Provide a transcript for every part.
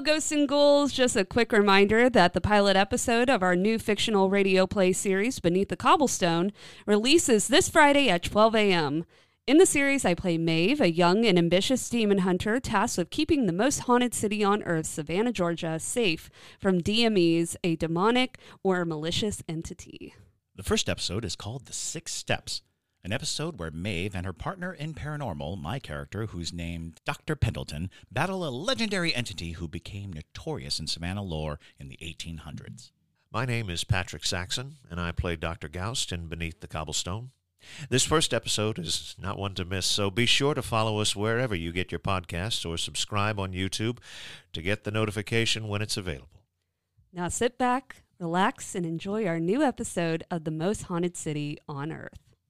Ghosts and Ghouls. Just a quick reminder that the pilot episode of our new fictional radio play series, Beneath the Cobblestone, releases this Friday at 12 a.m. In the series, I play Maeve, a young and ambitious demon hunter tasked with keeping the most haunted city on earth, Savannah, Georgia, safe from DMEs, a demonic or malicious entity. The first episode is called The Six Steps, an episode where Maeve and her partner in paranormal, my character, who's named Dr. Pendleton, battle a legendary entity who became notorious in Savannah lore in the 1800s. My name is Patrick Saxon, and I play Dr. Goust in Beneath the Cobblestone. This first episode is not one to miss, so be sure to follow us wherever you get your podcasts or subscribe on YouTube to get the notification when it's available. Now sit back, relax, and enjoy our new episode of The Most Haunted City on Earth.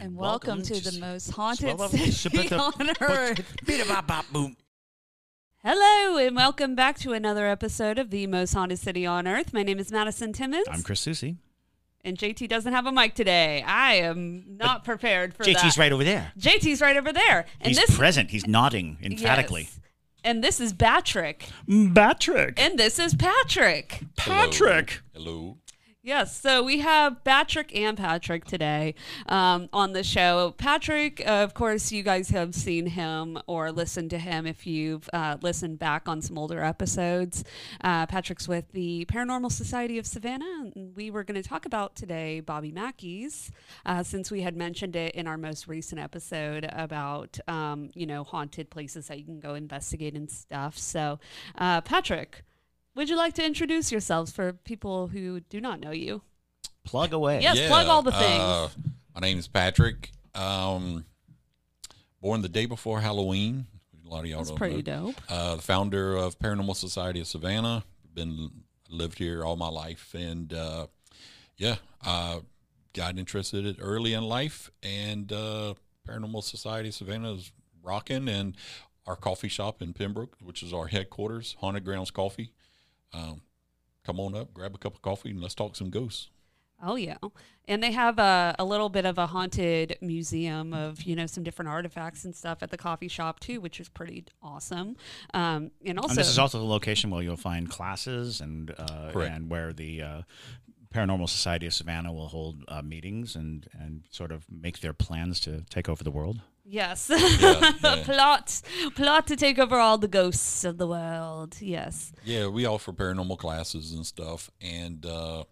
And, welcome, to, the most haunted city on earth. Hello, and welcome back to another episode of the most haunted city on earth. My name is Madison Timmons, I'm Chris Susi. and JT doesn't have a mic today. I am not prepared for JT's that. right over there. JT's right over there, and He's this present. He's nodding emphatically. Yes. And this is Patrick, mm, Patrick. and this is Patrick. Patrick. Hello. Yes, so we have Patrick and Patrick today um, on the show. Patrick, uh, of course, you guys have seen him or listened to him if you've uh, listened back on some older episodes. Uh, Patrick's with the Paranormal Society of Savannah, and we were going to talk about today Bobby Mackey's, uh, since we had mentioned it in our most recent episode about, um, you know, haunted places that you can go investigate and stuff. So, uh, Patrick, would you like to introduce yourselves for people who do not know you? Plug away. Yes, plug all the things. Uh, my name is Patrick. Um, born the day before Halloween. A lot of y'all That's don't pretty know. dope. Uh, the founder of Paranormal Society of Savannah. Been lived here all my life, and uh, yeah, uh, got interested early in life, and uh, Paranormal Society of Savannah is rocking, and our coffee shop in Pembroke, which is our headquarters, Haunted Grounds Coffee. Um, come on up, grab a cup of coffee, and let's talk some ghosts. Oh yeah, and they have a, a little bit of a haunted museum of you know some different artifacts and stuff at the coffee shop too, which is pretty awesome. Um, and also, And this is also the location where you'll find classes and uh, and where the uh, Paranormal Society of Savannah will hold uh, meetings and and sort of make their plans to take over the world. yes, yeah. plot plot to take over all the ghosts of the world. Yes, Yeah, we offer paranormal classes and stuff, and uh,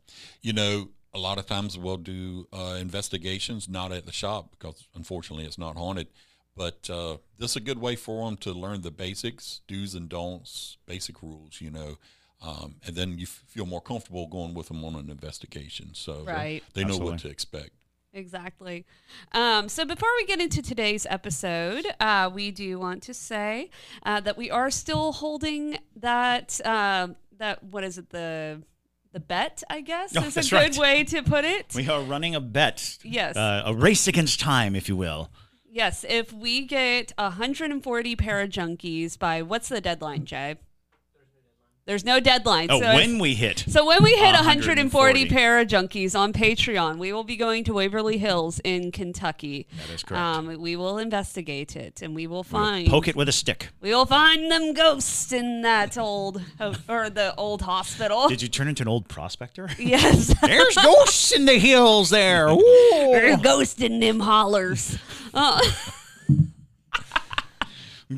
you know, a lot of times we'll do uh, investigations not at the shop because unfortunately it's not haunted. But uh, this is a good way for them to learn the basics, do's and don'ts, basic rules, you know, um, and then you f- feel more comfortable going with them on an investigation. So they- Right. they know Absolutely. what to expect. Exactly. Um, so before we get into today's episode, uh, we do want to say uh, that we are still holding that um that what is it the the bet I guess Oh, is a good right. way to put it. We are running a bet. Yes. Uh, a race against time, if you will. yes, if we get 140 para junkies by what's the deadline, Jay? There's no deadline. Oh, so when we hit. So when we hit 140 140 para junkies on Patreon, we will be going to Waverly Hills in Kentucky. That is correct. Um, we will investigate it, and we will We'll find Poke it with a stick. we will find them ghosts in that old or the old hospital. Did you turn into an old prospector? yes, There's ghosts in the hills there. There's ghosts in them hollers. Uh,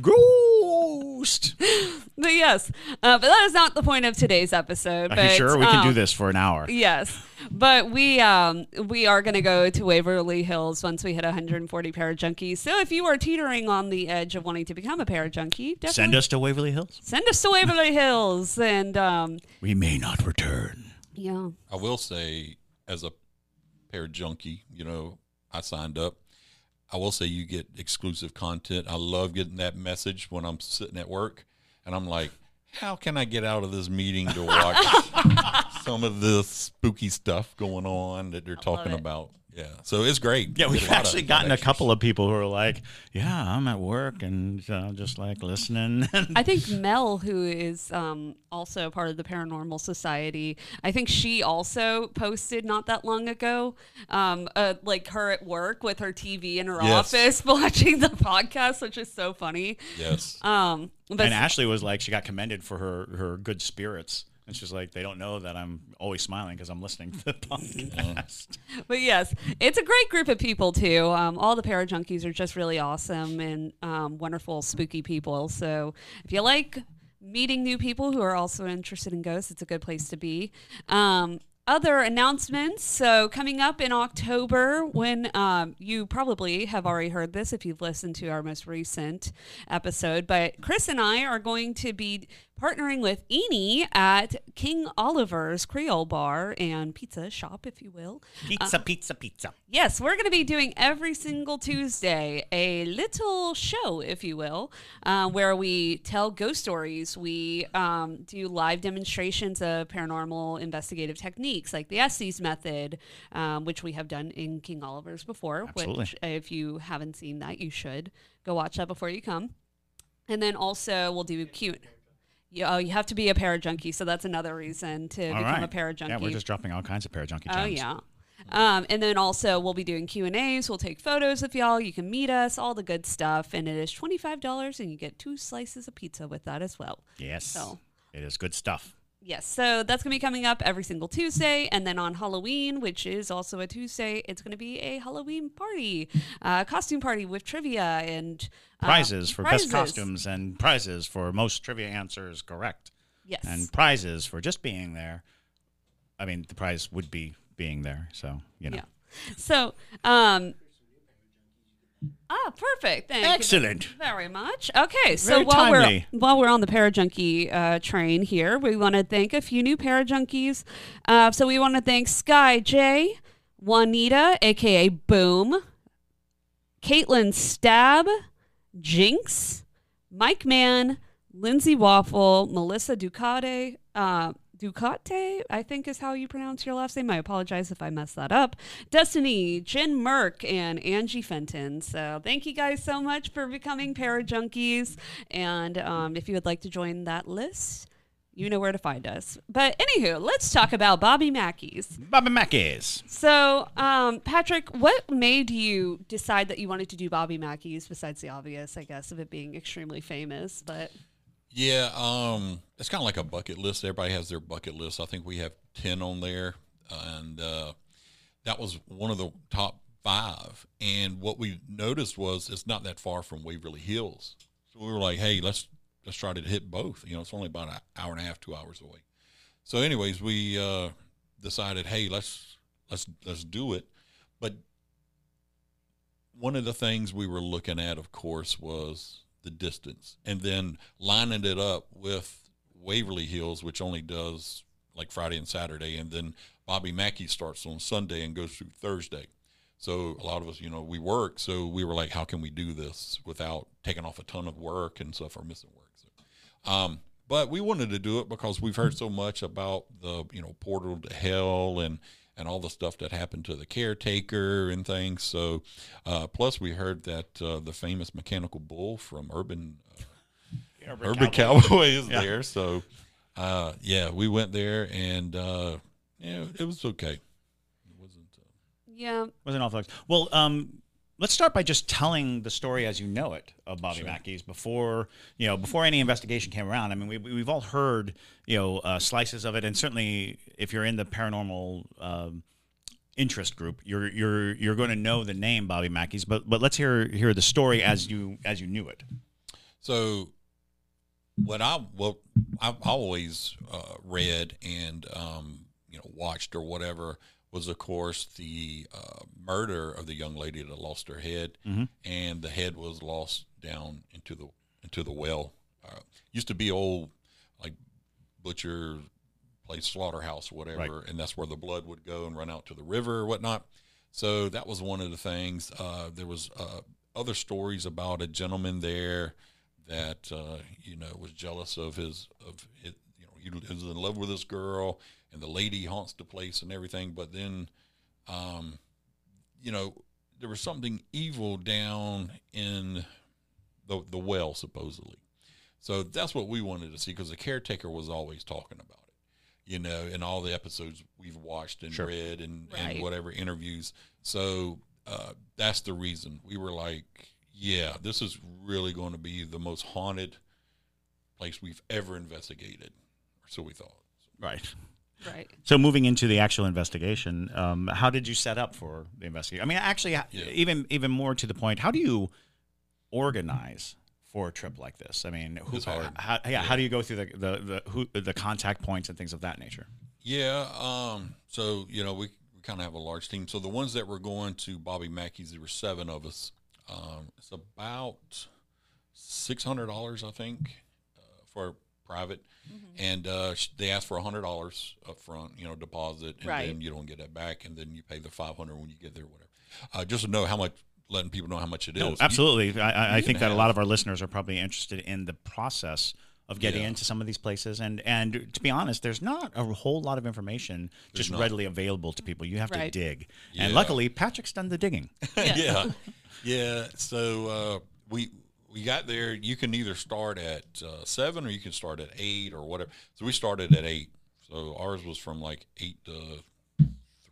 Ghost. but yes, uh, but that is not the point of today's episode. Are but, you sure we can do um, this for an hour? Yes, but we um we are going to go to Waverly Hills once we hit 140 para junkies. So if you are teetering on the edge of wanting to become a para junkie, definitely Send us to Waverly Hills. send us to Waverly Hills and um We may not return. yeah. I will say, as a para junkie, you know, I signed up. I will say you get exclusive content. I love getting that message when I'm sitting at work and I'm like, how can I get out of this meeting to watch some of the spooky stuff going on that they're talking about? Yeah, so it's great. Yeah, we've a lot of actually gotten a couple of people who are like, "Yeah, I'm at work and uh, just like listening." I think Mel, who is um, also part of the Paranormal Society, I think she also posted not that long ago, um, uh, like her at work with her TV in her Yes. office watching the podcast, which is so funny. Yes. Um, but and Ashley was like, she got commended for her her good spirits, and she's like, "They don't know that I'm always smiling because I'm listening to the podcast." but yes, it's a great group of people too. Um, all the para junkies are just really awesome and um, wonderful, spooky people. So if you like meeting new people who are also interested in ghosts, it's a good place to be. Um, other announcements. So coming up in October, when um, you probably have already heard this if you've listened to our most recent episode, but Chris and I are going to be partnering with Eni at King Oliver's Creole Bar and Pizza Shop, if you will. pizza, pizza, pizza. Yes, we're going to be doing every single Tuesday a little show, if you will, uh, where we tell ghost stories. We um, do live demonstrations of paranormal investigative techniques like the Estes method, um, which we have done in King Oliver's before. Absolutely. Which, if you haven't seen that, you should go watch that before you come. And then also we'll do Q. Yeah, oh, you have to be a para junkie, so that's another reason to All become right. a para junkie. Yeah, we're just dropping all kinds of parajunkie gems. Oh yeah. Um, and then also we'll be doing Q and A's. We'll take photos of y'all. You can meet us, all the good stuff, and it is twenty five dollars, and you get two slices of pizza with that as well. Yes, So. it is good stuff. Yes, so that's gonna be coming up every single Tuesday, and then on Halloween, which is also a Tuesday, it's gonna be a Halloween party, uh, costume party with trivia and uh, Prizes for prizes. best costumes and prizes for most trivia answers correct, Yes, and prizes for just being there. I mean, the prize would be being there, so you know. yeah. So, um, ah, perfect. Thank you. Excellent. very much. Okay, so Very while timely. we're while we're on the Parajunkie uh, train here, we want to thank a few new Parajunkies. Uh, so we want to thank Sky J, Juanita, aka Boom, Caitlin Stab, Jinx, Mike Man, Lindsay Waffle, Melissa Ducate, uh, Ducate, I think is how you pronounce your last name. I apologize if I messed that up. Destiny, Jen Merck, and Angie Fenton. So thank you guys so much for becoming para junkies. And um, if you would like to join that list, you know where to find us. But anywho, let's talk about Bobby Mackey's. Bobby Mackey's. So, um, Patrick, what made you decide that you wanted to do Bobby Mackey's besides the obvious, I guess, of it being extremely famous? But Yeah, um, it's kind of like a bucket list. Everybody has their bucket list. I think we have ten on there, and uh, that was one of the top five. And what we noticed was it's not that far from Waverly Hills, so we were like, "Hey, let's let's try to hit both." You know, it's only about an hour and a half, two hours away. So, anyways, we uh, decided, "Hey, let's let's let's do it." But one of the things we were looking at, of course, was the distance, and then lining it up with Waverly Hills, which only does like Friday and Saturday, and then Bobby Mackey starts on Sunday and goes through Thursday. So a lot of us, you know, we work, so we were like, how can we do this without taking off a ton of work and stuff or missing work? So, um, but we wanted to do it because we've heard so much about the, you know, portal to hell and and all the stuff that happened to the caretaker and things. So, uh, plus we heard that uh, the famous mechanical bull from Urban uh, Urban Cowboy is Yeah. there. So, uh, yeah, we went there and uh, yeah, it was okay. It wasn't. Uh, yeah, Wasn't all folks. Well, um, let's start by just telling the story as you know it of Bobby Sure. Mackey's before you know before any investigation came around. I mean, we, we've all heard you know uh, slices of it, and certainly if you're in the paranormal um, interest group, you're you're you're going to know the name Bobby Mackey's. But but let's hear hear the story as you as you knew it. So, what I well, I've always uh, read and um, you know watched or whatever was, of course, the uh, murder of the young lady that lost her head, Mhm. and the head was lost down into the into the well. Uh, used to be old like butcher place slaughterhouse whatever, and that's where the blood would go and run out to the river or whatnot. So that was one of the things. Uh, there was uh, other stories about a gentleman there that uh, you know was jealous of his of it. You know, he was in love with this girl, and the lady haunts the place and everything. But then, um, you know, there was something evil down in the the well supposedly. So that's what we wanted to see because the caretaker was always talking about it, you know, in all the episodes we've watched and Sure. read and, Right. and whatever interviews. So uh, that's the reason we were like, yeah, this is really going to be the most haunted place we've ever investigated. So we thought. Right. Right. So moving into the actual investigation, um, how did you set up for the investigation? I mean, actually, Yeah. even even more to the point, how do you organize for a trip like this? I mean, who, It's hard. How, yeah, how do you go through the the the, who, the contact points and things of that nature? Yeah. Um, so, you know, we, we kind of have a large team. So the ones that were going to Bobby Mackey's, there were seven of us. Um, it's about $600, I think, uh, for private. And uh, they ask for a $100 up front, you know, deposit. And Right. then you don't get that back. And then you pay the 500 when you get there, whatever. Uh, just to know how much, letting people know how much it is. No, You- absolutely. I, I, I think can that a lot of our listeners are probably interested in the process of getting Yeah. into some of these places. And and to be honest, there's not a whole lot of information just not. readily available to people. You have Right. to dig. And luckily, Patrick's done the digging. yeah, yeah. So uh, we we got there. You can either start at uh, seven or you can start at eight or whatever. So we started at eight. So ours was from like eight to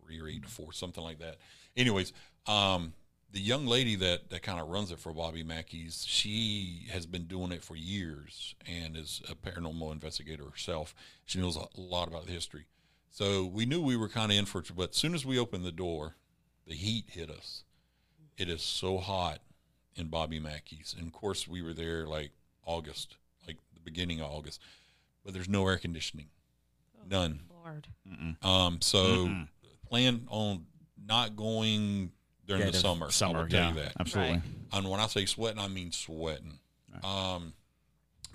three or eight to four, something like that. Anyways, um, the young lady that that kind of runs it for Bobby Mackey's, she has been doing it for years and is a paranormal investigator herself. She knows a lot about the history. So we knew we were kind of in for it, but as soon as we opened the door, the heat hit us. It is so hot in Bobby Mackey's. And of course, we were there like August, like the beginning of August, but there's no air conditioning. None. Lord. Um, so plan on not going during Dead the of summer. I Summer, will tell yeah, you that. absolutely. Right. And when I say sweating, I mean sweating. Um,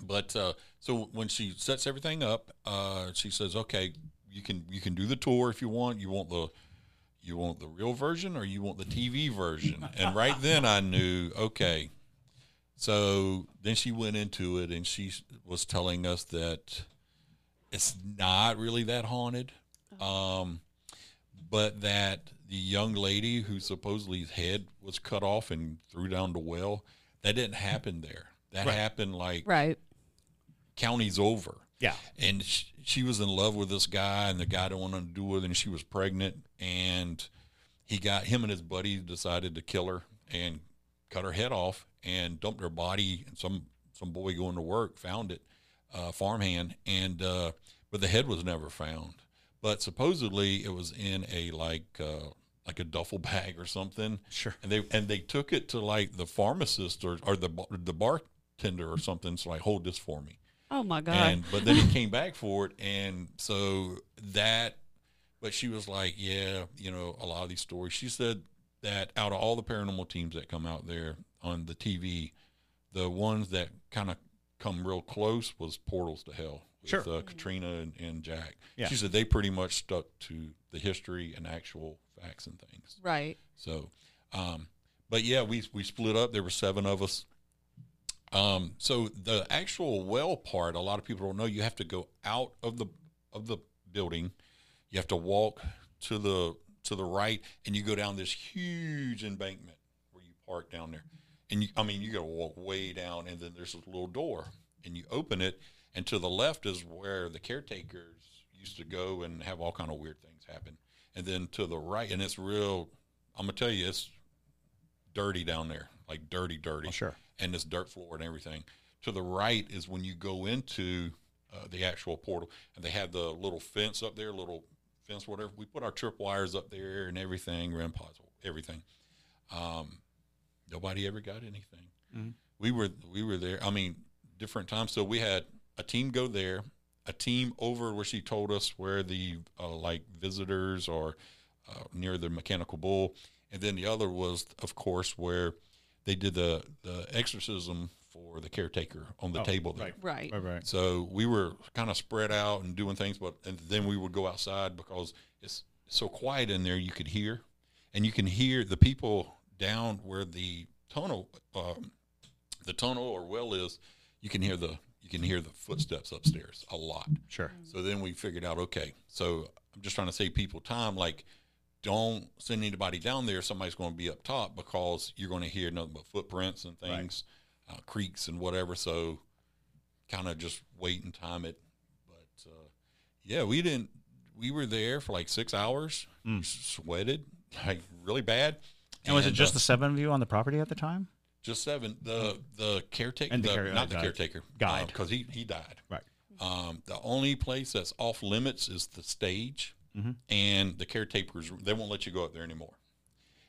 but uh, so when she sets everything up, uh, she says, "Okay, you can you can do the tour if you want. You want the you want the real version or you want the TV version?" and right then I knew, okay. So then she went into it and she was telling us that it's not really that haunted, um, but that the young lady who supposedly head was cut off and threw down the well, that didn't happen there. That happened like Right. counties over. Yeah. And she, she was in love with this guy, and the guy didn't want to do with her, and she was pregnant. And he got him and his buddy decided to kill her and cut her head off and dumped her body. And some some boy going to work found it, uh, farmhand, and uh, but the head was never found. But supposedly it was in a like uh, like a duffel bag or something. Sure. And they and they took it to like the pharmacist or, or the the bartender or something. So like, hold this for me. Oh my God. And but then he came back for it, and so that. But she was like, yeah, you know, a lot of these stories. She said that out of all the paranormal teams that come out there on the TV, the ones that kind of come real close was Portals to Hell with Sure. uh, Katrina and, and Jack. Yeah. She said they pretty much stuck to the history and actual facts and things. right. So, um, but yeah, we we split up. There were seven of us. Um, so the actual well part, a lot of people don't know. You have to go out of the of the building. You have to walk to the to the right, and you go down this huge embankment where you park down there. And you, I mean, you got to walk way down, and then there's this little door, and you open it, and to the left is where the caretakers used to go and have all kind of weird things happen. And then to the right, and it's real. I'm gonna tell you, it's dirty down there, like dirty, dirty. Oh, sure. And this dirt floor and everything. To the right is when you go into uh, the actual portal, and they had the little fence up there, little fence, whatever. We put our trip wires up there and everything, REM pods, everything. Um, nobody ever got anything. Mhm. We were we were there. I mean, different times. So we had a team go there, a team over where she told us where the uh, like visitors are uh, near the mechanical bull, and then the other was, of course, where they did the the exorcism for the caretaker on the Oh, table there. right. Right. Right, right. So we were kind of spread out and doing things, but and then we would go outside because it's so quiet in there. You could hear, and you can hear the people down where the tunnel, um, the tunnel or well is. you can hear the you can hear the footsteps upstairs a lot. Sure. So then we figured out, okay, so I'm just trying to save people time. Like, don't send anybody down there. Somebody's going to be up top because you're going to hear nothing but footprints and things, uh, creaks and whatever. So kind of just wait and time it. But uh, yeah, we didn't. We were there for like six hours. Sweated like really bad. And was it just uh, the seven of you on the property at the time? just seven? The the caretaker, the the- not the uh, caretaker, guide. because he he died. Right. Um, the only place that's off limits is the stage, and the caretakers they won't let you go up there anymore,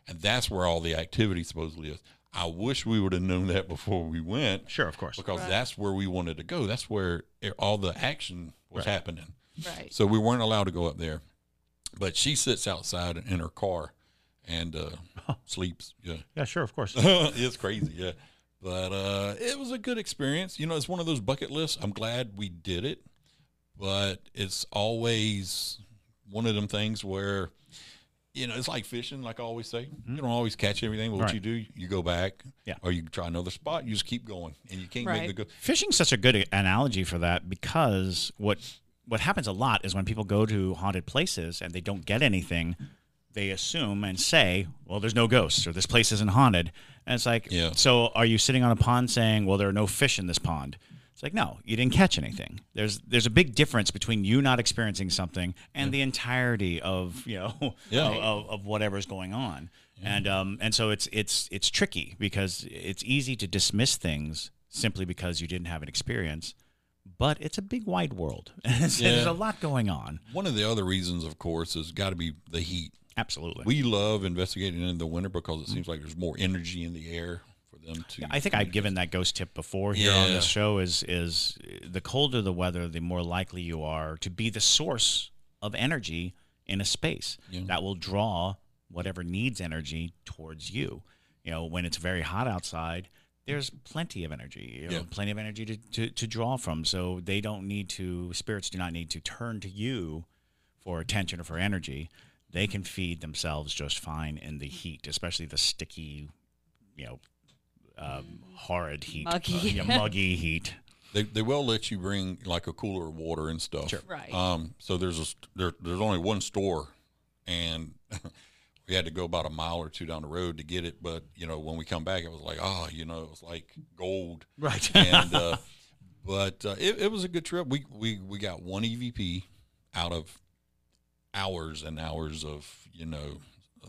and that's where all the activity supposedly is. I wish we would have known that before we went, Sure, of course. because Right. that's where we wanted to go. That's where it, all the action was Right. happening. Right. So we weren't allowed to go up there, but she sits outside in her car and uh, sleeps. Yeah. Yeah, sure, of course. it's crazy, yeah. But uh, it was a good experience. You know, it's one of those bucket lists. I'm glad we did it, but it's always one of them things where, you know, it's like fishing. Like I always say, mm-hmm. you don't always catch everything. But what Right. you do, you go back, Yeah. or you try another spot. You just keep going, and you can't make the go. Fishing's such a good analogy for that because what what happens a lot is when people go to haunted places and they don't get anything, they assume and say, "Well, there's no ghosts or this place isn't haunted." And it's like, Yeah. so are you sitting on a pond saying, "Well, there are no fish in this pond"? Like, no, you didn't catch anything. There's there's a big difference between you not experiencing something and the entirety of you know Yeah. of, of, whatever's going on. And um and so it's it's it's tricky because it's easy to dismiss things simply because you didn't have an experience. But it's a big wide world. So there's a lot going on. One of the other reasons, of course, has got to be the heat. Absolutely. We love investigating in the winter because it seems like there's more energy in the air them to. I think I've given that ghost tip before here on Yeah. this show is is the colder the weather, the more likely you are to be the source of energy in a space Yeah. that will draw whatever needs energy towards you. You know, when it's very hot outside, there's plenty of energy, you know, Yeah. plenty of energy to, to, to draw from. So they don't need to, spirits do not need to turn to you for attention or for energy. They can feed themselves just fine in the heat, especially the sticky, you know, um, horrid heat, Muggy. uh, yeah, muggy heat. They, they will let you bring like a cooler of water and stuff. Sure. Right. Um. So there's a there, there's only one store, and we had to go about a mile or two down the road to get it. But you know, when we come back, it was like, oh, you know, it was like gold. Right. And uh, but uh, it, it was a good trip. We we we got one EVP out of hours and hours of you know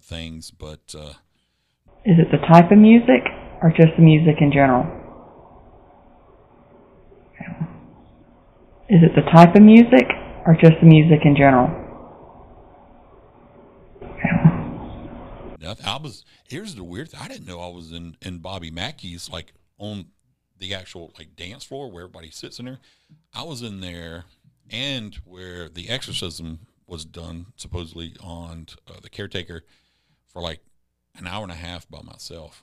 things, but uh, Is it the type of music or just the music in general? Is it the type of music or just the music in general? I was here's the weird thing. I didn't know I was in in Bobby Mackey's like on the actual like dance floor where everybody sits in there. I was in there and where the exorcism was done supposedly on uh, the caretaker for like an hour and a half by myself.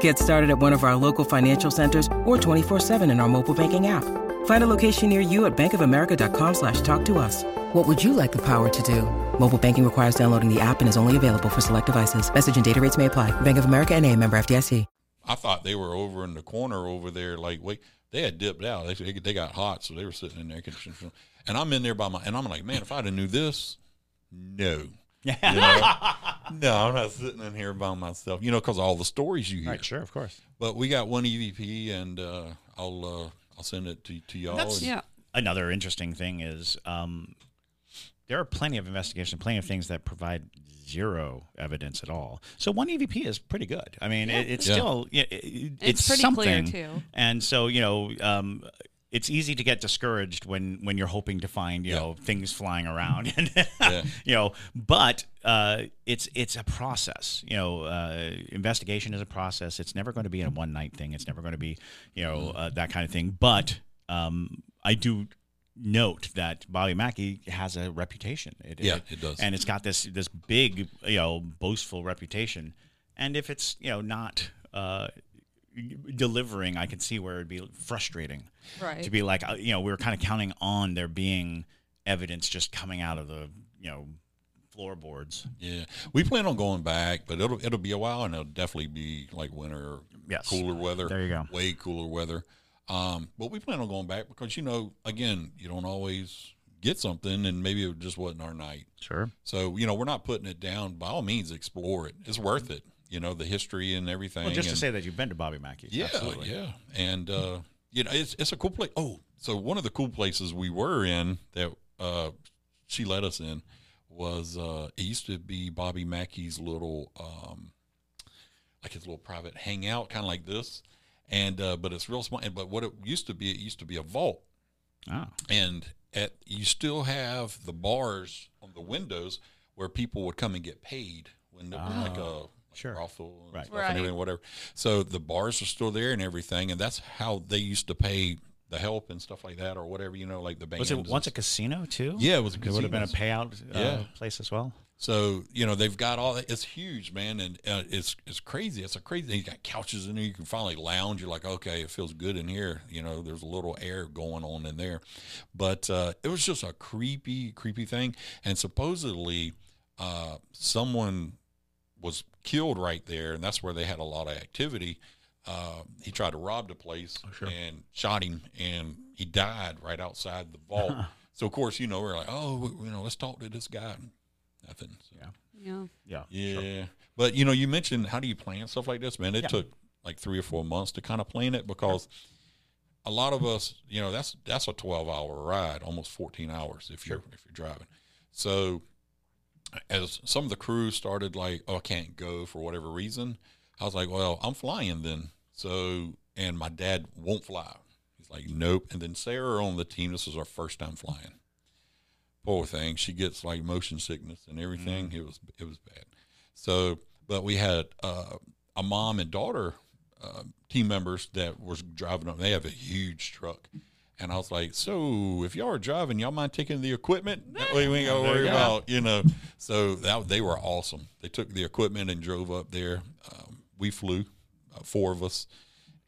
Get started at one of our local financial centers or 24-7 in our mobile banking app. Find a location near you at bankofamerica.com slash talk to us. What would you like the power to do? Mobile banking requires downloading the app and is only available for select devices. Message and data rates may apply. Bank of America and a member FDIC. I thought they were over in the corner over there, like wait, they had dipped out. They they got hot, so they were sitting in there. And I'm in there by my, and I'm like, man, if I'd have knew this, no, you know? no, I'm not sitting in here by myself, you know, because all the stories you hear. Right, sure, of course. But we got one EVP, and uh, I'll uh, I'll send it to to y'all. That's- and- Yeah. Another interesting thing is um, there are plenty of investigations, plenty of things that provide zero evidence at all. So one EVP is pretty good. I mean, it, it's Yeah. still it, it- it's, pretty clear, too. And so you know, um, it's easy to get discouraged when when you're hoping to find you Yeah. know things flying around, and Yeah. you know, but uh, it's it's a process. You know, uh, investigation is a process. It's never going to be a one night thing. It's never going to be you know Mm-hmm. uh, that kind of thing. But um, I do note that Bobby Mackey has a reputation. It, Yeah, it does. and it's got this this big you know boastful reputation. And if it's you know not uh, delivering, I can see where it'd be frustrating Right. to be like uh, you know we were kind of counting on there being evidence just coming out of the you know floorboards. Yeah, we plan on going back, but it'll it'll be a while, and it'll definitely be like winter, Yes. cooler weather. There you go. way cooler weather. Um, but we plan on going back because you know, again, you don't always get something, and maybe it just wasn't our night. Sure. So you know, we're not putting it down. By all means, explore it. It's worth it. You know, the history and everything. Well, just to say that you've been to Bobby Mackey. yeah, Absolutely. yeah, and uh, you know, it's it's a cool place. Oh, so one of the cool places we were in that uh, she let us in was uh, it used to be Bobby Mackey's little um, like his little private hangout, kind of like this, and uh, but it's real small. But what it used to be, it used to be a vault, Oh. and at you still have the bars on the windows where people would come and get paid when like a Sure. brothel and Right. stuff Right. and everything, whatever. So the bars are still there and everything, and that's how they used to pay the help and stuff like that, or whatever you know, like the bands. Was it and once a casino too? Yeah, it was It would have been a payout uh, Yeah. place as well. So you know they've got all that. It's huge, man, and uh, it's it's crazy. It's a crazy. You got couches in there. You can finally lounge. You're like, okay, it feels good in here. You know, there's a little air going on in there, but uh, it was just a creepy, creepy thing. And supposedly, uh, someone was killed right there, and that's where they had a lot of activity. Uh, he tried to rob the place and shot him, and he died right outside the vault. so of course, you know, we're like, oh, you know, let's talk to this guy. Nothing. So. Yeah. Yeah. Yeah, but you know, you mentioned how do you plan stuff like this, man? It Yeah. took like three or four months to kind of plan it because a lot of us, you know, that's that's a twelve hour ride, almost fourteen hours if you're if you're driving. So as some of the crew started like, oh, I can't go for whatever reason, I was like, well, I'm flying then. So and my dad won't fly. He's like, nope. And then Sarah on the team, this was our first time flying poor thing. She gets like motion sickness and everything. It was it was bad. So, but we had uh, a mom and daughter uh, team members that was driving up. They have a huge truck. And I was like, so if y'all are driving, y'all mind taking the equipment? That way we ain't got to worry about, you know. So that they were awesome. They took the equipment and drove up there. Um, we flew, uh, four of us,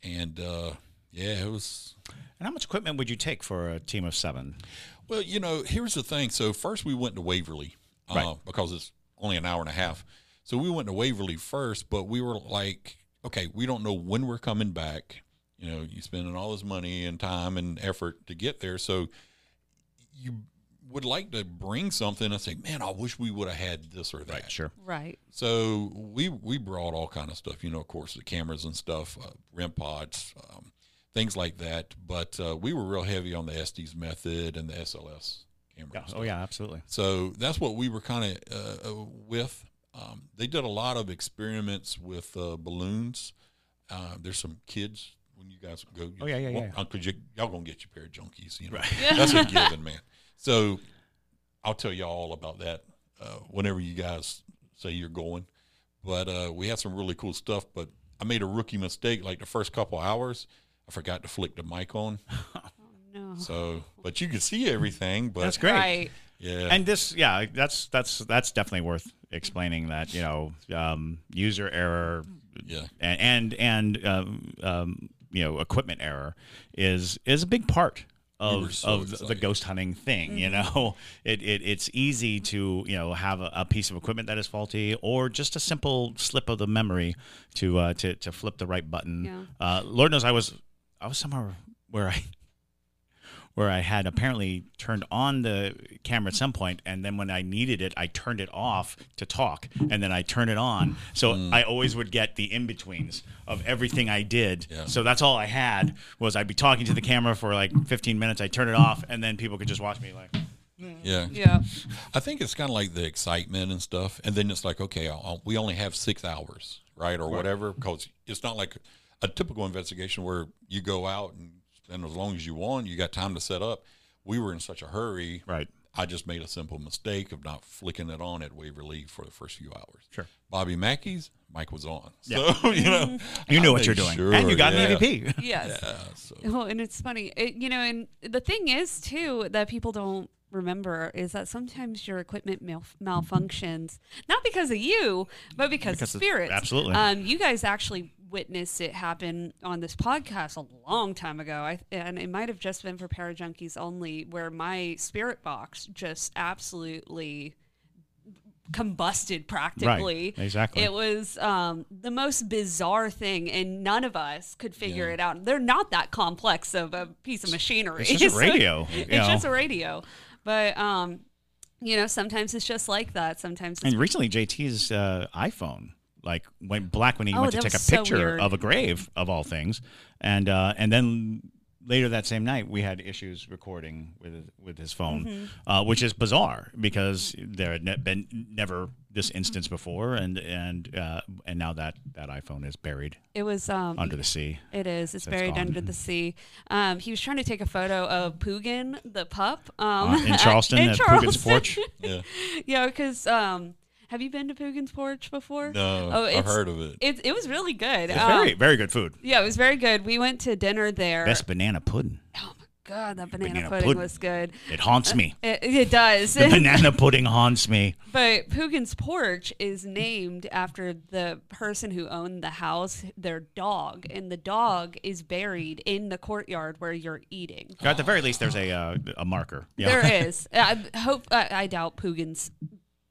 and uh, yeah, it was And how much equipment would you take for a team of seven? well, you know, here's the thing. So first we went to Waverly uh, Right. because it's only an hour and a half. So we went to Waverly first, but we were like, okay, we don't know when we're coming back. You know, you spending all this money and time and effort to get there. So you would like to bring something and say, man, I wish we would have had this or that. Sure. Right. So we we brought all kind of stuff, you know, of course, the cameras and stuff, uh, REM pods, um, things like that. But uh, we were real heavy on the Estes method and the SLS camera. Yeah. Oh yeah, absolutely. So that's what we were kind of uh, uh, with. Um, they did a lot of experiments with uh, balloons. Uh, there's some kids when you guys go. Oh, yeah, yeah, yeah. Because you, y'all gonna get your para junkies, you know. Right. That's a given, man. So I'll tell y'all all about that uh, whenever you guys say you're going. But uh, we had some really cool stuff. But I made a rookie mistake. Like the first couple hours, I forgot to flick the mic on. No. So, but you could see everything. But That's great. Right. Yeah. And this, yeah, that's that's that's definitely worth explaining. That you know, um, user error, Yeah. and and and um, um, you know, equipment error is is a big part of so of the- the ghost hunting thing. You know, it, it it's easy to you know have a, a piece of equipment that is faulty, or just a simple slip of the memory to uh, to to flip the right button. Yeah. Uh, Lord knows, I was I was somewhere where I where I had apparently turned on the camera at some point, and then when I needed it, I turned it off to talk, and then I turned it on. So Mm. I always would get the in betweens of everything I did. Yeah. So that's all I had was I'd be talking to the camera for like 15 minutes, I'd turn it off, and then people could just watch me like. Yeah. Yeah. I think it's kind of like the excitement and stuff, and then it's like, okay, I'll, we only have six hours, right, or whatever, because it's not like a typical investigation where you go out and spend as long as you want. You got time to set up. We were in such a hurry, Right. I just made a simple mistake of not flicking it on at Waverly for the first few hours. Sure. Bobby Mackey's mic was on, Yeah. so you know You knew I what you're doing, sure, and you got yeah. an MVP. Yes. Yeah, so. Well, and it's funny, it, you know, and the thing is too that people don't remember is that sometimes your equipment mal- malfunctions not because of you, but because, Because of of- spirits. absolutely. Um, you guys actually witnessed it happen on this podcast a long time ago, I, and it might have just been for Para Junkies only, where my spirit box just absolutely combusted practically. exactly. It was um, the most bizarre thing, and none of us could figure Yeah. it out. They're not that complex of a piece of machinery. It's just a radio. it's know. just a radio. But um, you know, sometimes it's just like that. Sometimes it's And recently, JT's uh, iPhone like went black when he Oh, went to take a was so picture of a grave of all things, and uh, and then later that same night we had issues recording with with his phone, Mm-hmm. uh, which is bizarre because there had ne- been never this instance before, and and uh, and now that that iPhone is buried it was um, under the sea. It is. It's So buried gone. under the sea. Um, he was trying to take a photo of Poogan, the pup, um, Uh, in Charleston in at Poogan's Porch. Yeah. yeah, because um, have you been to Poogan's Porch before? No, Oh, I've heard of it. It, it was really good. It's Um, very very good food. yeah, it was very good. We went to dinner there. Best banana pudding. Oh my god, that banana, Banana pudding, pudding. was good. It haunts me. It, it does. The banana pudding haunts me. But Poogan's Porch is named after the person who owned the house, their dog, and the dog is buried in the courtyard where you're eating. At the very least, there's a uh, a marker. Yeah. There is. I hope. I, I doubt Poogan's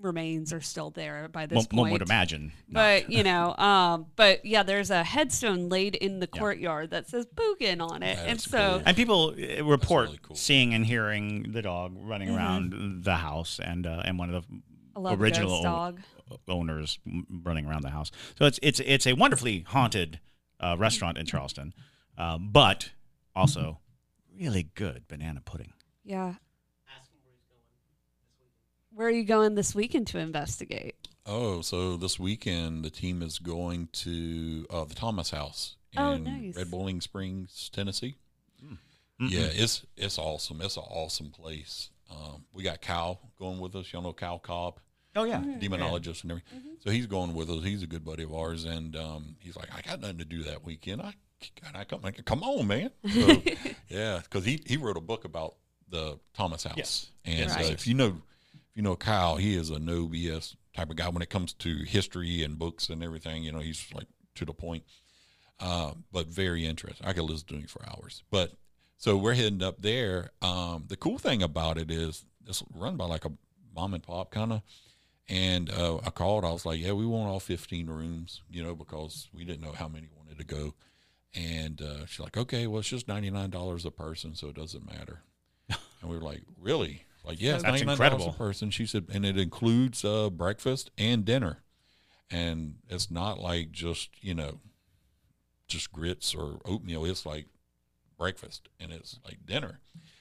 remains are still there by this one, point. one would imagine. But you know, um, but yeah, there's a headstone laid in the Yeah. courtyard that says Poogan on it, and so cool. And people uh, report really cool. seeing and hearing the dog running around the house, and uh, and one of the I love a original ghost dog. owners running around the house. So it's it's it's a wonderfully haunted uh, restaurant in Charleston, uh, but also really good banana pudding. Yeah. Where are you going this weekend to investigate? Oh, so this weekend the team is going to uh, the Thomas House in Oh, nice. Red Boiling Springs, Tennessee. Mm-hmm. Yeah, it's it's awesome. It's an awesome place. Um, we got Cal going with us. Y'all know Cal Cobb, Oh yeah, demonologist and everything. So he's going with us. He's a good buddy of ours, and um, he's like, I got nothing to do that weekend. I can I come? I can, come on, man. So, yeah, because he he wrote a book about the Thomas House, Yes. and Right. uh, if you know if you know Kyle, he is a no BS type of guy when it comes to history and books and everything. You know, he's like to the point, uh, but very interesting. I could listen to him for hours. But so we're heading up there. Um, the cool thing about it is it's run by like a mom and pop kind of. And uh, I called. I was like, "Yeah, we want all 15 rooms, you know, because we didn't know how many wanted to go." And uh, she's like, "Okay, well, it's just ninety nine dollars a person, so it doesn't matter." and we were like, "Really?" Like, yeah, That's ninety nine a incredible. person. She said, and it includes uh, breakfast and dinner, and it's not like just you know, just grits or oatmeal. It's like breakfast and it's like dinner.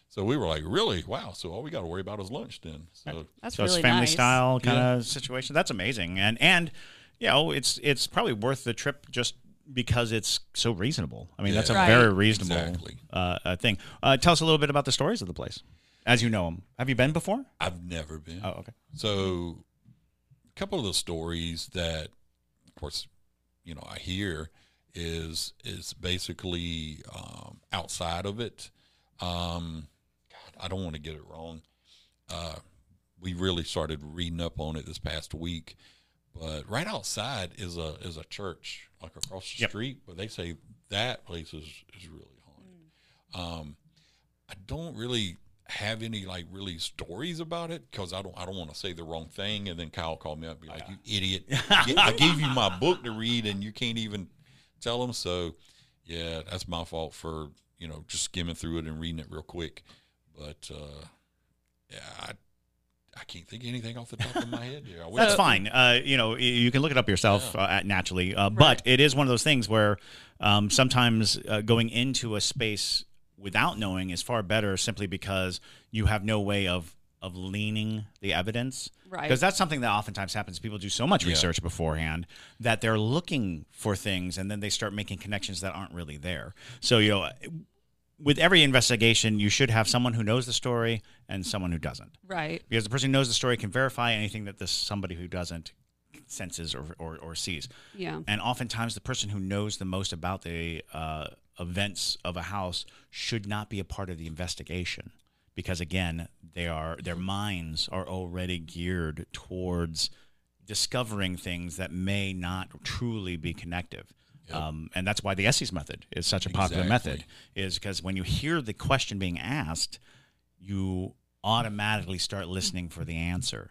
So we were like, really? Wow. So all we got to worry about is lunch then. So That's so really it's family nice. style kind Yeah. of situation. That's amazing, and and you know it's it's probably worth the trip just because it's so reasonable. I mean, Yeah. that's a Right. very reasonable Exactly. uh, uh, thing. Uh, tell us a little bit about the stories of the place, as you know them. Have you been before? I've never been. Oh, okay. So a couple of the stories that, of course, you know, I hear is is basically um, outside of it. Um, God, I don't want to get it wrong. Uh, we really started reading up on it this past week, but right outside is a is a church like across the Yep. street. But they say that place is is really haunted. Um, I don't really have any like really stories about it? Because I don't I don't want to say the wrong thing and then Kyle called me up and be like you idiot. I gave you my book to read and you can't even tell them so yeah that's my fault for you know just skimming through it and reading it real quick. But uh, yeah I I can't think of anything off the top of my head here. I wish That's fine. Uh, you know, you can look it up yourself uh, at naturally, uh, but it is one of those things where um, sometimes uh, going into a space without knowing is far better, simply because you have no way of of leaning the evidence. Right. Because that's something that oftentimes happens. People do so much Yeah. research beforehand that they're looking for things and then they start making connections that aren't really there. So, you know, with every investigation, you should have someone who knows the story and someone who doesn't. Right. Because the person who knows the story can verify anything that this somebody who doesn't senses or, or, or sees. Yeah. And oftentimes, the person who knows the most about the uh, events of a house should not be a part of the investigation, because again, they are their minds are already geared towards discovering things that may not truly be connective. Um, and that's why the Estes method is such a popular Exactly. method, is because when you hear the question being asked, you automatically start listening for the answer.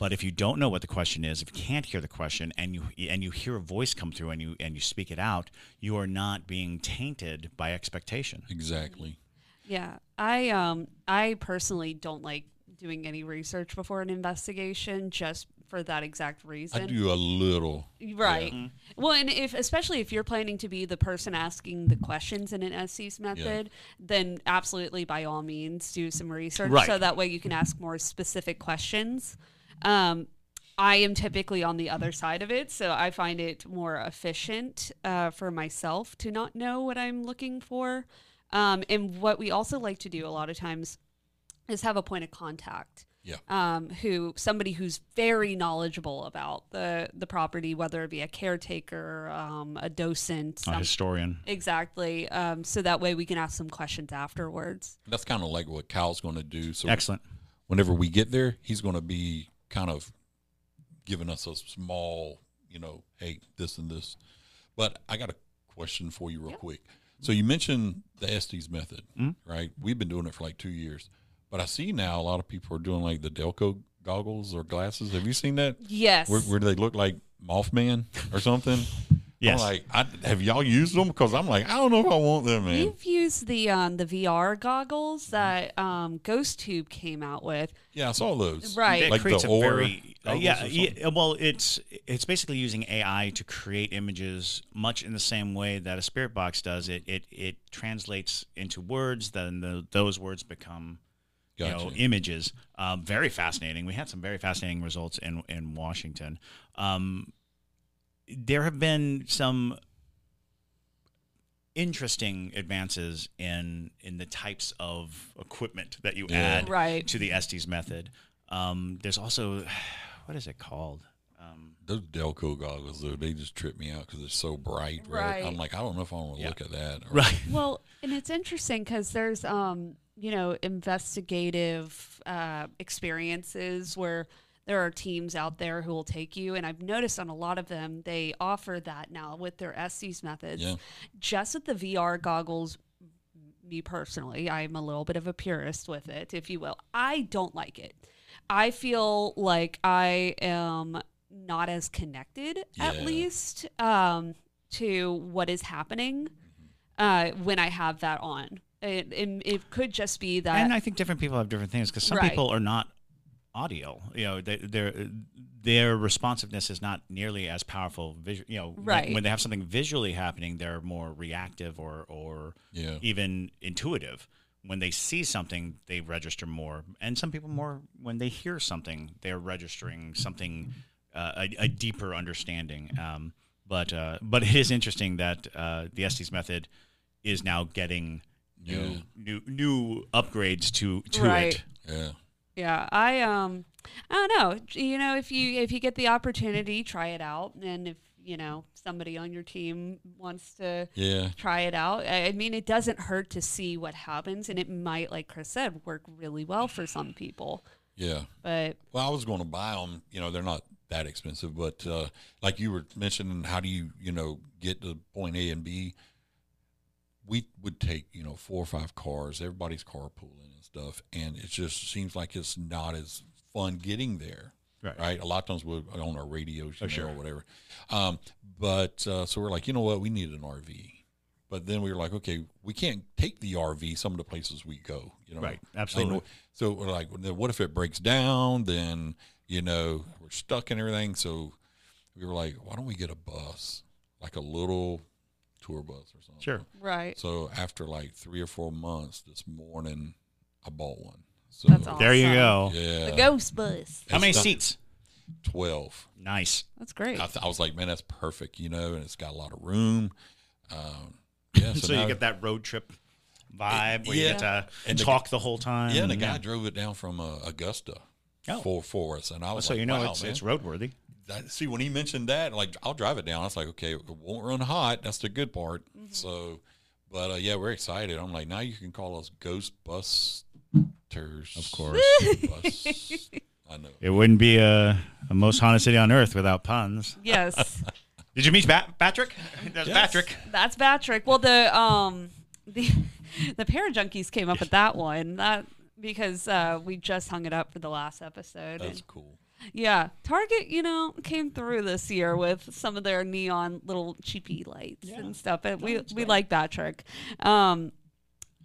But if you don't know what the question is, if you can't hear the question, and you and you hear a voice come through and you and you speak it out, you are not being tainted by expectation. Exactly. Yeah, I um I personally don't like doing any research before an investigation just for that exact reason. I do a little. Right. Well, and if especially if you're planning to be the person asking the questions in an Estes method, then absolutely by all means do some research Right. so that way you can ask more specific questions. Um, I am typically on the other side of it, so I find it more efficient uh, for myself to not know what I'm looking for. Um, and what we also like to do a lot of times is have a point of contact Yeah. um, who somebody who's very knowledgeable about the the property, whether it be a caretaker, um, a docent, A some- historian. exactly. Um, so that way we can ask some questions afterwards. That's kind of like what Kyle's going to do. So Excellent. whenever we get there, he's going to be kind of giving us a small, you know, hey, this and this. But I got a question for you, real quick. So you mentioned the Estes method, hmm? right? We've been doing it for like two years, but I see now a lot of people are doing like the Delco goggles or glasses. Have you seen that? Yes. Where, where they look like Mothman or something? Yes. I'm like, I, have y'all used them? Because I'm like, I don't know if I want them, man. We've used the um, the VR goggles that um, Ghost Tube came out with. Yeah, I saw those. Right. It Like creates the a very uh, yeah, yeah well it's it's basically using AI to create images much in the same way that a spirit box does it it it translates into words then the, those words become you know images um, very fascinating we had some very fascinating results in in Washington um, there have been some interesting advances in in the types of equipment that you Yeah. add Right. to the Estes method. Um, there's also what is it called? Um, Those Delco goggles, though, they just trip me out because they're so bright. Right? Right. I'm like, I don't know if I want to Yeah. look at that. or- right. Well, and it's interesting because there's, um, you know, investigative uh, experiences where there are teams out there who will take you, and I've noticed on a lot of them they offer that now with their Estes methods. Yeah. Just with the VR goggles, me personally, I'm a little bit of a purist with it, if you will. I don't like it. I feel like I am not as connected, at least, um, to what is happening uh, when I have that on. It, it, it could just be that. and I think different people have different things because some Right. people are not audio. You know, they, their their responsiveness is not nearly as powerful. Visual, you know, when- Right. when, they have something visually happening, they're more reactive or or Yeah. even intuitive. When they see something, they register more, and some people more when they hear something, they're registering something uh, a, a deeper understanding. Um, but uh, but it is interesting that uh, the Estes method is now getting new Yeah. new new upgrades to to Right. it. Yeah. Yeah, I um, I don't know. You know, if you if you get the opportunity, try it out, and if you know somebody on your team wants to Yeah. try it out, I I mean, it doesn't hurt to see what happens, and it might, like Chris said, work really well for some people. Yeah. But Well, I was going to buy them. You know, they're not that expensive, but uh, like you were mentioning, how do you, you know, get to point A and B? We would take, you know, four or five cars, everybody's carpooling and stuff, and it just seems like it's not as fun getting there. Right. A lot of times we're on our radios, Oh, sure. or whatever. Um, but uh, so we're like, you know what, we need an RV. But then we were like, okay, we can't take the RV some of the places we go. You know, Right, absolutely. so we're like, what if it breaks down? Then you know we're stuck and everything. So we were like, why don't we get a bus, like a little tour bus or something? Sure. right, So after like three or four months, this morning, I bought one. So, That's awesome. There you go. Yeah. The ghost bus. How many It's seats? 12. Nice. That's great. I, th- I was like, man, that's perfect, you know, and it's got a lot of room. Um, yeah. So, So, you get that road trip vibe where you get to And talk the whole time. Yeah, and the and- guy drove it down from uh, Augusta Oh. for, for us. And I was So like, you know wow, it's man. it's roadworthy. That, see when he mentioned that, like I'll drive it down. I was like, okay, it won't run hot. That's the good part. So, but uh, yeah, we're excited. I'm like, now you can call us Ghostbusters. Of course. I know. It wouldn't be a, a most haunted city on earth without puns. yes. Did you meet Bat- Patrick? That's Yes. Patrick. That's Patrick. Well, the um the the Parajunkies came up with that one that because uh, we just hung it up for the last episode. That's And, cool. Yeah, Target, you know, came through this year with some of their neon little cheapy lights and stuff. And we we like Patrick. Um,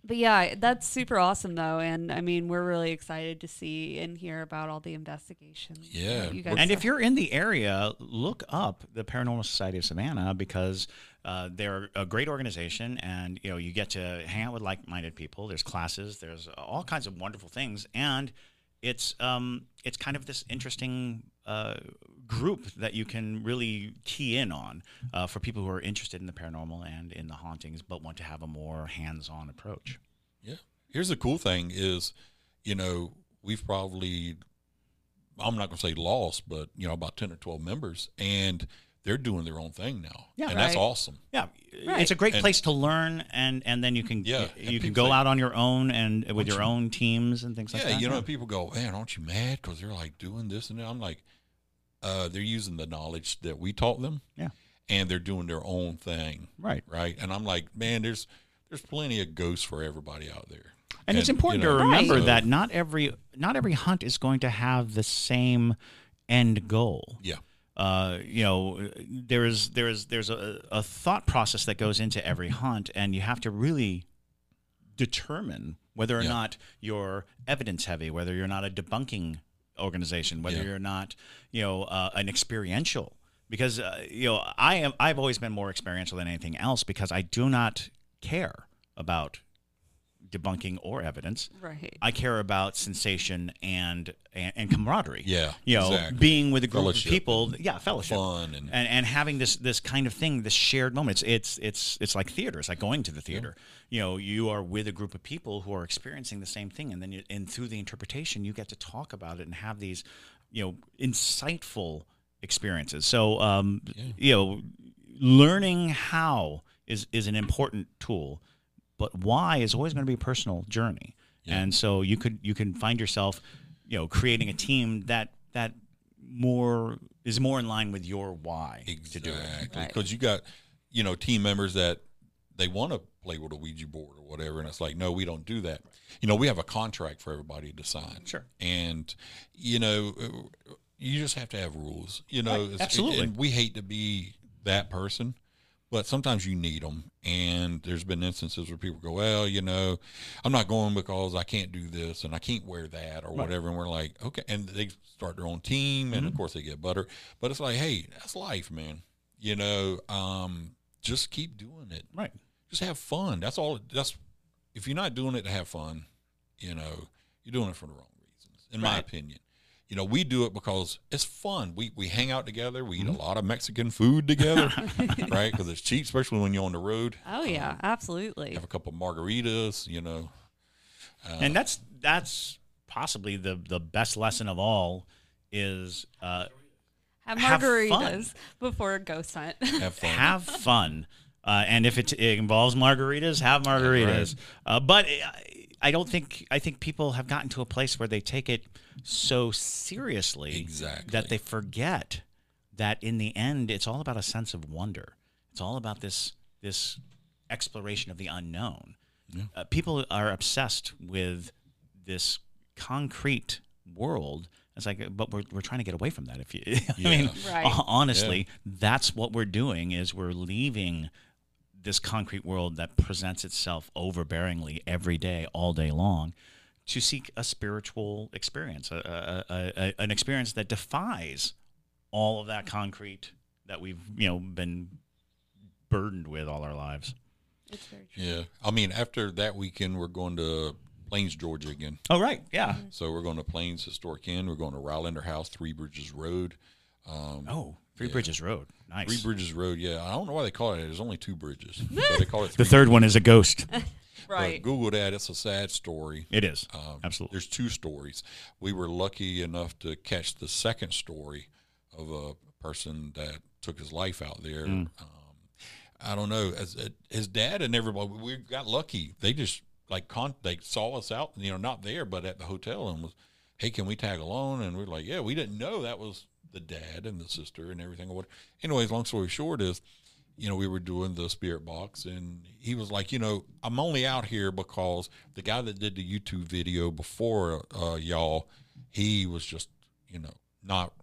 but yeah, that's super awesome though, and I mean, we're really excited to see and hear about all the investigations. Yeah. you guys And if you're in the area, look up the Paranormal Society of Savannah because uh, they're a great organization, and you know you get to hang out with like-minded people. There's classes, there's all kinds of wonderful things, and it's um, it's kind of this interesting uh, group that you can really key in on uh, for people who are interested in the paranormal and in the hauntings, but want to have a more hands-on approach. Yeah. Here's the cool thing is, you know, we've probably, I'm not going to say lost, but, you know, about 10 or 12 members, and they're doing their own thing now. Yeah. And that's awesome. Yeah, Right. it's a great And- place to learn, and and then you can Yeah, you, can go say- out on your own and with your you- own teams and things like that. yeah, you know, people go, man, aren't you mad because they're like doing this and that? I'm like, uh, they're using the knowledge that we taught them, Yeah. and they're doing their own thing, right. right? And I'm like, man, there's there's plenty of ghosts for everybody out there, And, it's you important know, to remember so- that not every not every hunt is going to have the same end goal. yeah, Uh, you know, there is there is there's a, a thought process that goes into every hunt, and you have to really determine whether or Yeah. not you're evidence heavy, whether you're not a debunking organization, whether Yeah. you're not, you know, uh, an experiential. Because uh, you know, I am I've always been more experiential than anything else because I do not care about debunking or evidence. right. I care about sensation and and, and camaraderie. Yeah, you know, exactly. being with a group Fellowship of people. Yeah, fellowship, fun and, and and having this this kind of thing, this shared moment. It's it's it's it's like theater. It's like going to the theater. You know, you are with a group of people who are experiencing the same thing, and then you, and through the interpretation, you get to talk about it and have these, you know, insightful experiences. So, um, you know, learning how is is an important tool, but why is always going to be a personal journey. And so you could you can find yourself, you know, creating a team that that more is more in line with your why to do it. Exactly. Right. Because you got, you know, team members that they want to play with a Ouija board or whatever. And it's like, no, we don't do that. You know, we have a contract for everybody to sign. Sure. And, you know, uh, you just have to have rules, you know. Right. it's- Absolutely. And we hate to be that person. But sometimes you need them, and there's been instances where people go, "Well, you know, I'm not going because I can't do this and I can't wear that or whatever." And we're like, "Okay," and they start their own team, and Mm-hmm. of course they get butter. But it's like, hey, that's life, man. You know, um, just keep doing it. Right. Just have fun. That's all. That's if you're not doing it to have fun, you know, you're doing it for the wrong reasons, in my opinion. You know, we do it because it's fun. We we hang out together. We Mm-hmm. eat a lot of Mexican food together, right? Because it's cheap, especially when you're on the road. Oh yeah, absolutely. Have a couple margaritas, you know. and that's that's possibly the the best lesson of all is uh, Have have fun. margaritas before a ghost hunt. Have fun. have fun. Uh, and if it, it involves margaritas, have margaritas. Uh, but I, I don't think I think people have gotten to a place where they take it so seriously Exactly. that they forget that in the end it's all about a sense of wonder. It's all about this this exploration of the unknown. Uh, people are obsessed with this concrete world. It's like, but we're, we're trying to get away from that. If you, I mean, Right. hon- honestly, that's what we're doing is we're leaving this concrete world that presents itself overbearingly every day, all day long, to seek a spiritual experience, a, a, a, a, an experience that defies all of that concrete that we've you know been burdened with all our lives. it's very true. Yeah, I mean, after that weekend, we're going to Plains, Georgia again. Oh, right. Yeah. So we're going to Plains Historic Inn. We're going to Rylander House, Three Bridges Road. Um, Oh, Three Bridges Road. Nice. Three Bridges Road, yeah. I don't know why they call it. that. There's only two bridges. but they call it the Three third one is a ghost. Right. But Google that. It's a sad story. It is. Um, Absolutely. There's two stories. We were lucky enough to catch the second story of a person that took his life out there. Mm. Um, I don't know. As uh, his dad and everybody, we got lucky. They just like con- they saw us out, you know, not there, but at the hotel, and was, hey, can we tag along? And we are like, yeah, we didn't know that was the dad and the sister and everything. What? Anyways, long story short is, you know, we were doing the spirit box, and he was like, you know, I'm only out here because the guy that did the YouTube video before uh, y'all, he was just, you know, not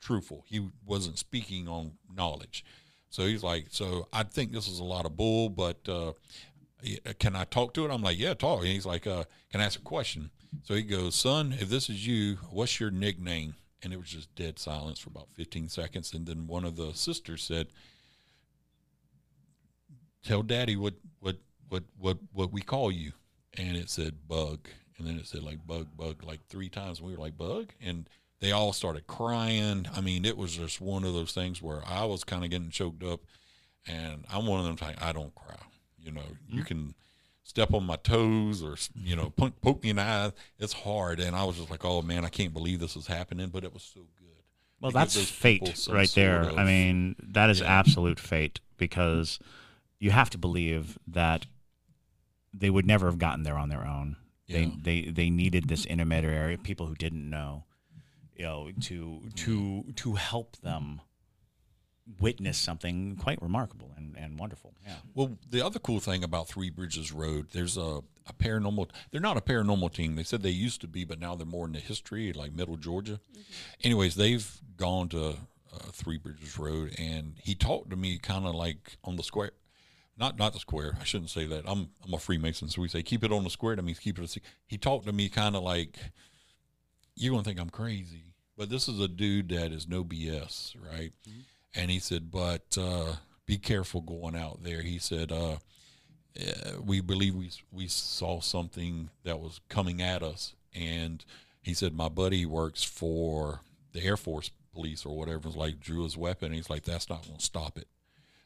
truthful. He wasn't speaking on knowledge. So he's like, so I think this is a lot of bull, but uh, can I talk to it? I'm like, yeah, talk. And he's like, uh, can I ask a question? So he goes, son, if this is you, what's your nickname? And it was just dead silence for about 15 seconds. And then one of the sisters said, tell daddy what, what, what, what, what we call you. And it said bug. And then it said like bug, bug, like three times. And we were like, bug? And they all started crying. I mean, it was just one of those things where I was kind of getting choked up. And I'm one of them type, I don't cry. You know, you mm-hmm. can step on my toes or, you know, poke, poke me in the eye. It's hard. And I was just like, oh man, I can't believe this is happening. But it was so good. Well, that's fate right there. sort I mean, that is yeah. absolute fate because you have to believe that they would never have gotten there on their own. Yeah. They they they needed this intermediary, people who didn't know, you know, to to to help them witness something quite remarkable and, and wonderful. Yeah. Well, the other cool thing about Three Bridges Road, there's a, a paranormal. They're not a paranormal team. They said they used to be, but now they're more in the history, like Middle Georgia. Anyways, they've gone to uh, Three Bridges Road, and he talked to me kind of like on the square. Not not the square. I shouldn't say that. I'm I'm a Freemason, so we say keep it on the square. That means keep it. A, se- he talked to me kind of like you're gonna think I'm crazy, but this is a dude that is no BS, right? And he said, but uh, be careful going out there. He said, uh, we believe we we saw something that was coming at us, and he said my buddy works for the Air Force police or whatever. Was like drew his weapon. And he's like, that's not going to stop it.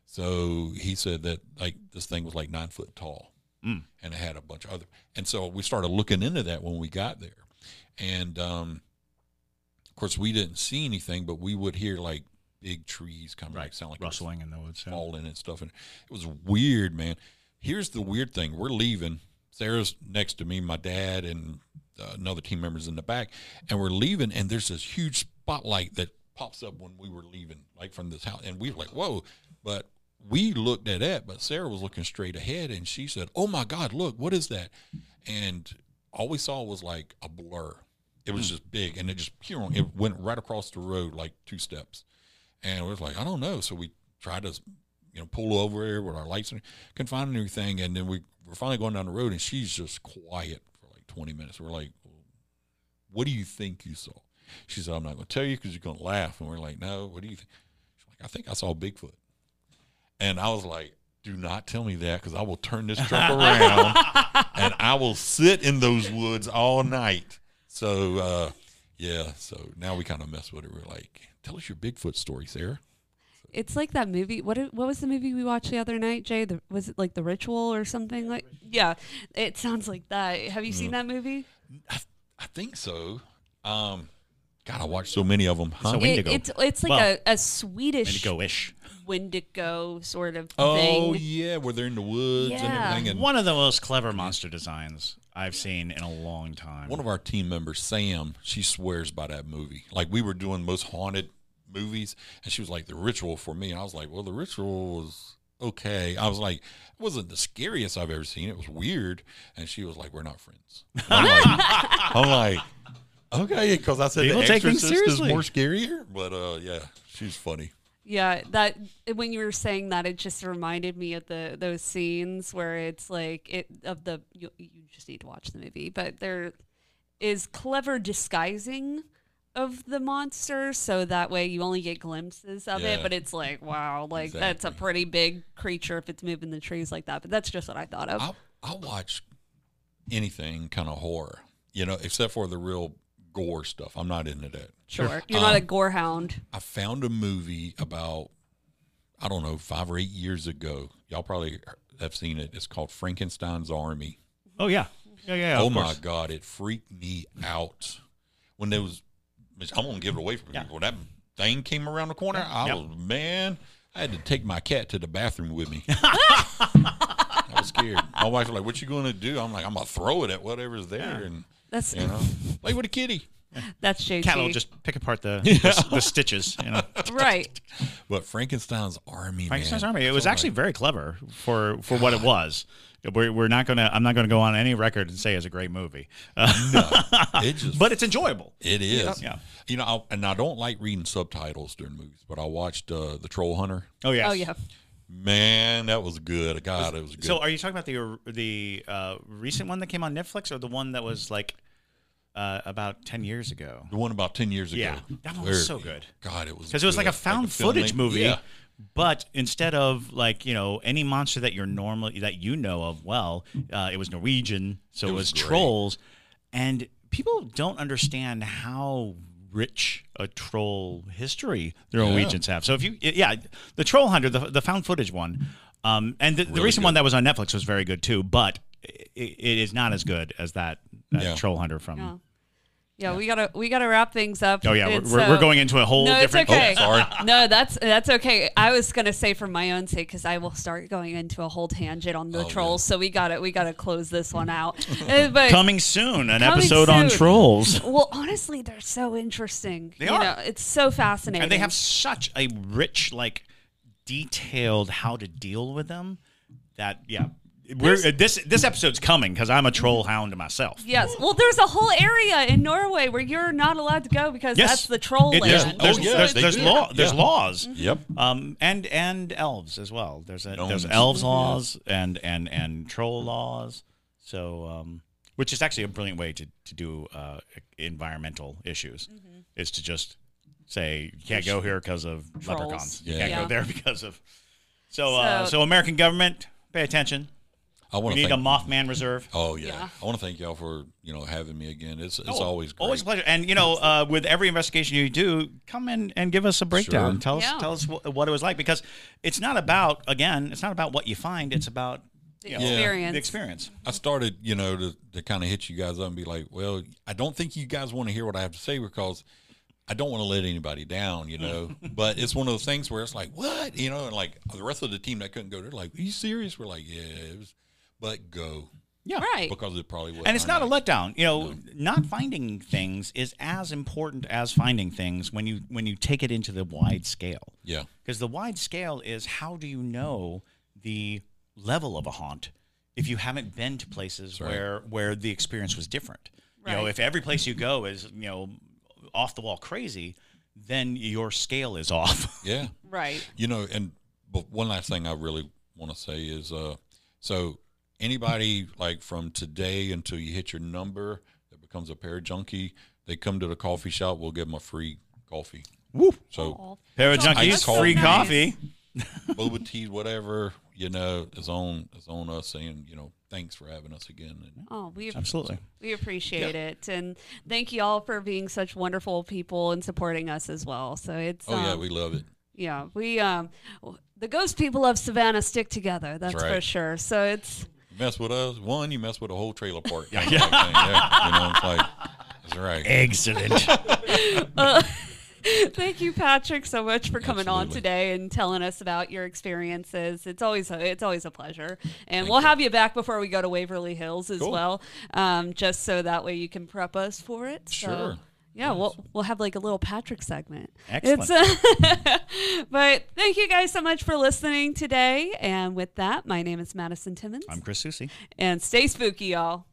So he said that like this thing was like nine foot tall, Mm. and it had a bunch of other. And so we started looking into that when we got there, and um, of course we didn't see anything, but we would hear like big trees coming, like sound like Rustling in the woods. yeah. falling and stuff. And it was weird, man. Here's the weird thing: we're leaving. Sarah's next to me, my dad, and uh, another team members in the back, and we're leaving. And there's this huge spotlight that pops up when we were leaving, like from this house, and we were like, "Whoa!" But we looked at that, but Sarah was looking straight ahead, and she said, "Oh my God, look! What is that?" And all we saw was like a blur. It was just big, and it just it went right across the road like two steps. And we was like, I don't know. So we tried to, you know, pull over here with our lights and couldn't find anything. And then we were finally going down the road and she's just quiet for like 20 minutes. We're like, what do you think you saw? She said, I'm not going to tell you because you're going to laugh. And we're like, no, what do you think? She's like, I think I saw Bigfoot. And I was like, do not tell me that because I will turn this truck around and I will sit in those woods all night. So, uh, yeah, so now we kind of mess with it. We're like, tell us your Bigfoot story, Sarah. It's like that movie. What what was the movie we watched the other night, Jay? The, was it like The Ritual or something like? Yeah, it sounds like that. Have you seen that movie? I, I think so. Um, God, I watched so many of them. Huh? So It, Wendigo. it's it's like Well, a, a Swedish Wendigo-ish. Wendigo sort of thing. oh thing. yeah, where they're in the woods and everything. And One of the most clever monster designs I've seen in a long time. one of our team members, Sam, she swears by that movie. Like we were doing most haunted movies, and she was like, "The Ritual" for me, and I was like, "Well, The Ritual was okay." I was like, "It wasn't the scariest I've ever seen. It was weird," and she was like, "We're not friends." I'm like, I'm like okay, because I said People The Exorcist is more scarier, but uh, yeah, she's funny. Yeah, that when you were saying that, it just reminded me of the those scenes where it's like it of the you, you just need to watch the movie, but there is clever disguising of the monster, so that way you only get glimpses of it. But it's like wow, like that's a pretty big creature if it's moving the trees like that. But that's just what I thought of. I I watch anything kind of horror, you know, except for the real gore stuff. I'm not into that. Sure. You're not a Um, gore hound. I found a movie about I don't know five or eight years ago. Y'all probably have seen it. It's called Frankenstein's Army. Oh yeah, yeah, yeah. oh my course. god, it freaked me out when there was. I'm gonna give it away from Yeah. you. When that thing came around the corner, I Yeah. was man. I had to take my cat to the bathroom with me. I was scared. My wife was like, "What you going to do?" I'm like, "I'm gonna throw it at whatever's there," and That's you know, play with a kitty. that's JT. Cat will just pick apart the the, the stitches. You know, right. But Frankenstein's Army, Frankenstein's man. Army. It was actually like, very clever for for what it was. We're, we're not gonna. I'm not gonna go on any record and say it's a great movie, uh, it just, but it's enjoyable. It is. Yeah. You know, I, and I don't like reading subtitles during movies, but I watched uh, the Troll Hunter. Oh yes. Oh yeah. Man, that was good. God, it was good. So, are you talking about the the uh, recent one that came on Netflix, or the one that was like uh, about ten years ago? the one about ten years ago. Yeah, that one was so good. God, it was Because it was like a found the filming- footage movie, Yeah. but instead of like you know any monster that you're normally that you know of well, uh, it was Norwegian, so It it was was, trolls, and people don't understand how rich a troll history the Norwegians have. So if you yeah, the Troll Hunter, the the found footage one, um, and the, the recent good. one that was on Netflix was very good too, but it, it is not as good as that, that Yeah. Troll Hunter from. Yeah. Yeah, we gotta we gotta wrap things up. Oh yeah, we're, It's, we're, uh, going into a whole no, it's different. okay. Oh, sorry. No, that's that's okay. I was gonna say for my own sake because I will start going into a whole tangent on the Oh, trolls. So we got to we got to close this one out. Uh, but Coming soon, an Coming episode on trolls. well, honestly, they're so interesting. They you are. Know, it's so fascinating. and they have such a rich like detailed how to deal with them that yeah we're uh, this this episode's coming because i'm a troll hound myself Yes. Well, there's a whole area in Norway where you're not allowed to go because Yes. that's the troll It- there's, land. there's, Oh, yeah, there's, there's law there's Yeah. laws Yep. um and and elves as well there's a there's elves laws and and and troll laws so um which is actually a brilliant way to to do uh environmental issues is to just say you can't go here because of Trolls. leprechauns you can't Yeah. go there because of so uh So- so american government pay attention I we want need to a mothman reserve oh yeah. Yeah. I want to thank y'all for you know having me again. It's it's Oh, always great. Always a pleasure. And you know, uh, with every investigation you do, come in and give us a breakdown. Sure. Tell us, Yeah. tell us wh- what it was like because it's not about again, it's not about what you find. It's about the you know, experience. the experience. I started, you know, to, to kind of hit you guys up and be like, well, I don't think you guys want to hear what I have to say because I don't want to let anybody down, you know. but it's one of those things where it's like, what, you know, and like the rest of the team that couldn't go, they're like, are you serious? We're like, yeah, it was, but go Yeah. Right. because it probably was. And it's not a letdown. You know, not finding things is as important as finding things when you when you take it into the wide scale. Yeah, Because the wide scale is how do you know the level of a haunt if you haven't been to places right. where where the experience was different. You know, if every place you go is you know off the wall crazy, then your scale is off. yeah. Right. You know, and but one last thing I really want to say is, uh, so anybody like from today until you hit your number that becomes a para junkie, they come to the coffee shop. We'll give them a free coffee. Woo. So Pair of That's junkies, so free nice. coffee. boba tea, whatever you know, is on is on us saying, you know, thanks for having us again. And Oh, we Absolutely. we appreciate it, and thank you all for being such wonderful people and supporting us as well. So it's oh yeah, um, we love it. yeah we um the ghost people of Savannah stick together. That's, for right. sure. So it's You mess with us, one, you mess with a whole trailer park. yeah, yeah. yeah. You know, it's like that's right. Excellent. Thank you, Patrick, so much for coming on today and telling us about your experiences. It's always a, it's always a pleasure, and we'll have you back before we go to Waverly Hills as Cool. well, um, just so that way you can prep us for it. So, Sure. Yeah, we'll we'll have like a little Patrick segment. Excellent. Uh, but thank you guys so much for listening today. And with that, my name is Madison Timmons, I'm Chris Susi. and stay spooky, y'all.